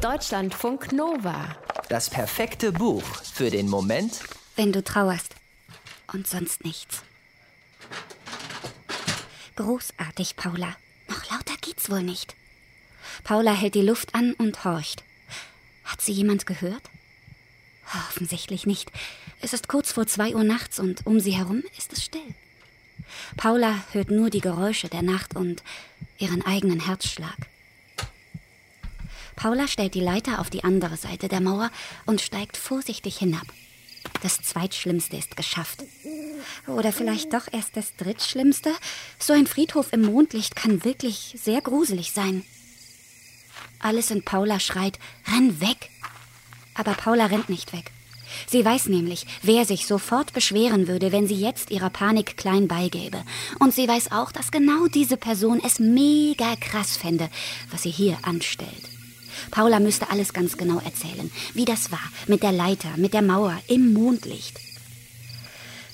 Deutschlandfunk Nova. Das perfekte Buch für den Moment, wenn du trauerst und sonst nichts. Großartig, Paula. Noch lauter geht's wohl nicht. Paula hält die Luft an und horcht. Hat sie jemand gehört? Offensichtlich nicht. Es ist kurz vor zwei Uhr nachts und um sie herum ist es still. Paula hört nur die Geräusche der Nacht und ihren eigenen Herzschlag. Paula stellt die Leiter auf die andere Seite der Mauer und steigt vorsichtig hinab. Das Zweitschlimmste ist geschafft. Oder vielleicht doch erst das Drittschlimmste? So ein Friedhof im Mondlicht kann wirklich sehr gruselig sein. Alles in Paula schreit, renn weg! Aber Paula rennt nicht weg. Sie weiß nämlich, wer sich sofort beschweren würde, wenn sie jetzt ihrer Panik klein beigäbe. Und sie weiß auch, dass genau diese Person es mega krass fände, was sie hier anstellt. Paula müsste alles ganz genau erzählen, wie das war, mit der Leiter, mit der Mauer, im Mondlicht.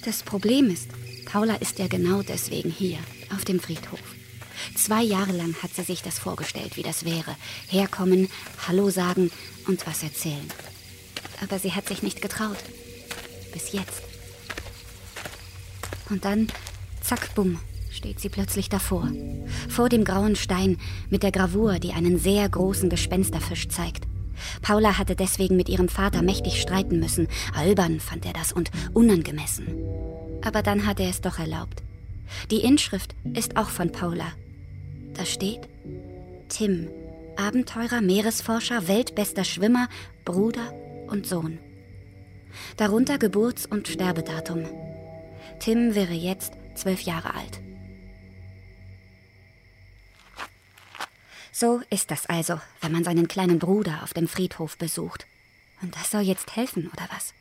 Das Problem ist, Paula ist ja genau deswegen hier, auf dem Friedhof. Zwei Jahre lang hat sie sich das vorgestellt, wie das wäre. Herkommen, Hallo sagen und was erzählen. Aber sie hat sich nicht getraut. Bis jetzt. Und dann, zack, bumm, steht sie plötzlich davor. Vor dem grauen Stein mit der Gravur, die einen sehr großen Gespensterfisch zeigt. Paula hatte deswegen mit ihrem Vater mächtig streiten müssen. Albern fand er das und unangemessen. Aber dann hat er es doch erlaubt. Die Inschrift ist auch von Paula. Da steht Tim, Abenteurer, Meeresforscher, weltbester Schwimmer, Bruder und Sohn. Darunter Geburts- und Sterbedatum. Tim wäre jetzt zwölf Jahre alt. So ist das also, wenn man seinen kleinen Bruder auf dem Friedhof besucht. Und das soll jetzt helfen, oder was?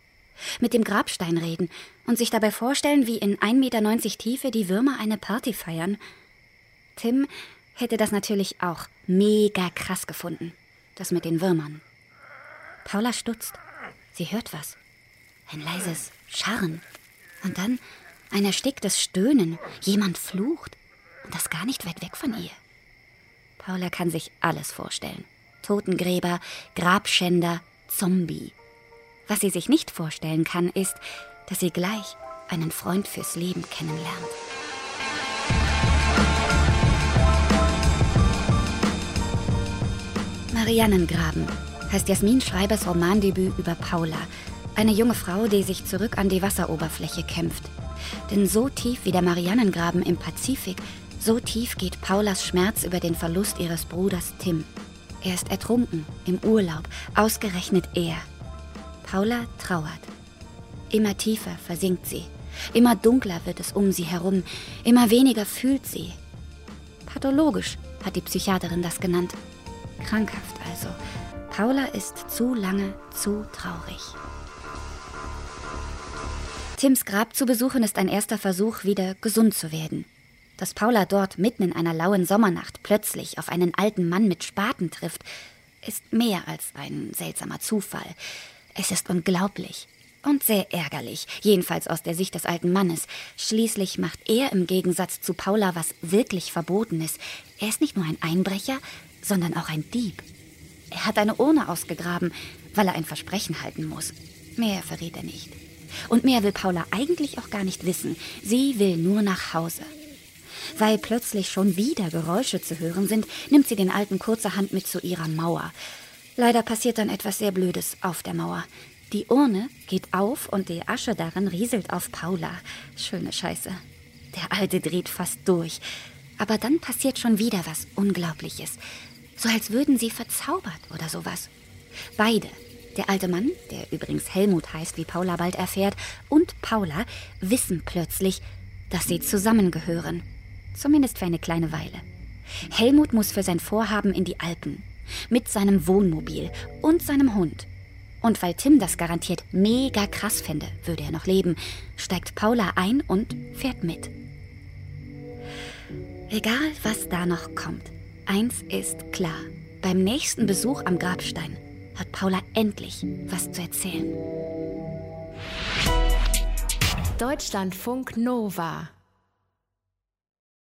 Mit dem Grabstein reden und sich dabei vorstellen, wie in 1,90 Meter Tiefe die Würmer eine Party feiern. Tim hätte das natürlich auch mega krass gefunden. Das mit den Würmern. Paula stutzt. Sie hört was. Ein leises Scharren. Und dann ein ersticktes Stöhnen. Jemand flucht. Und das gar nicht weit weg von ihr. Paula kann sich alles vorstellen. Totengräber, Grabschänder, Zombie. Was sie sich nicht vorstellen kann, ist, dass sie gleich einen Freund fürs Leben kennenlernt. Mariannengraben heißt Jasmin Schreibers Romandebüt über Paula, eine junge Frau, die sich zurück an die Wasseroberfläche kämpft. Denn so tief wie der Mariannengraben im Pazifik, so tief geht Paulas Schmerz über den Verlust ihres Bruders Tim. Er ist ertrunken, im Urlaub, ausgerechnet er. Paula trauert. Immer tiefer versinkt sie. Immer dunkler wird es um sie herum. Immer weniger fühlt sie. Pathologisch hat die Psychiaterin das genannt. Krankhaft also. Paula ist zu lange zu traurig. Tims Grab zu besuchen ist ein erster Versuch, wieder gesund zu werden. Dass Paula dort mitten in einer lauen Sommernacht plötzlich auf einen alten Mann mit Spaten trifft, ist mehr als ein seltsamer Zufall. Es ist unglaublich und sehr ärgerlich, jedenfalls aus der Sicht des alten Mannes. Schließlich macht er im Gegensatz zu Paula was wirklich Verbotenes. Er ist nicht nur ein Einbrecher, sondern auch ein Dieb. Er hat eine Urne ausgegraben, weil er ein Versprechen halten muss. Mehr verrät er nicht. Und mehr will Paula eigentlich auch gar nicht wissen. Sie will nur nach Hause. Weil plötzlich schon wieder Geräusche zu hören sind, nimmt sie den Alten kurzerhand mit zu ihrer Mauer. Leider passiert dann etwas sehr Blödes auf der Mauer. Die Urne geht auf und die Asche darin rieselt auf Paula. Schöne Scheiße. Der Alte dreht fast durch. Aber dann passiert schon wieder was Unglaubliches so als würden sie verzaubert oder sowas. Beide, der alte Mann, der übrigens Helmut heißt, wie Paula bald erfährt, und Paula wissen plötzlich, dass sie zusammengehören. Zumindest für eine kleine Weile. Helmut muss für sein Vorhaben in die Alpen. Mit seinem Wohnmobil und seinem Hund. Und weil Tim das garantiert mega krass fände, würde er noch leben, steigt Paula ein und fährt mit. Egal, was da noch kommt, Eins ist klar. Beim nächsten Besuch am Grabstein hat Paula endlich was zu erzählen. Deutschlandfunk Nova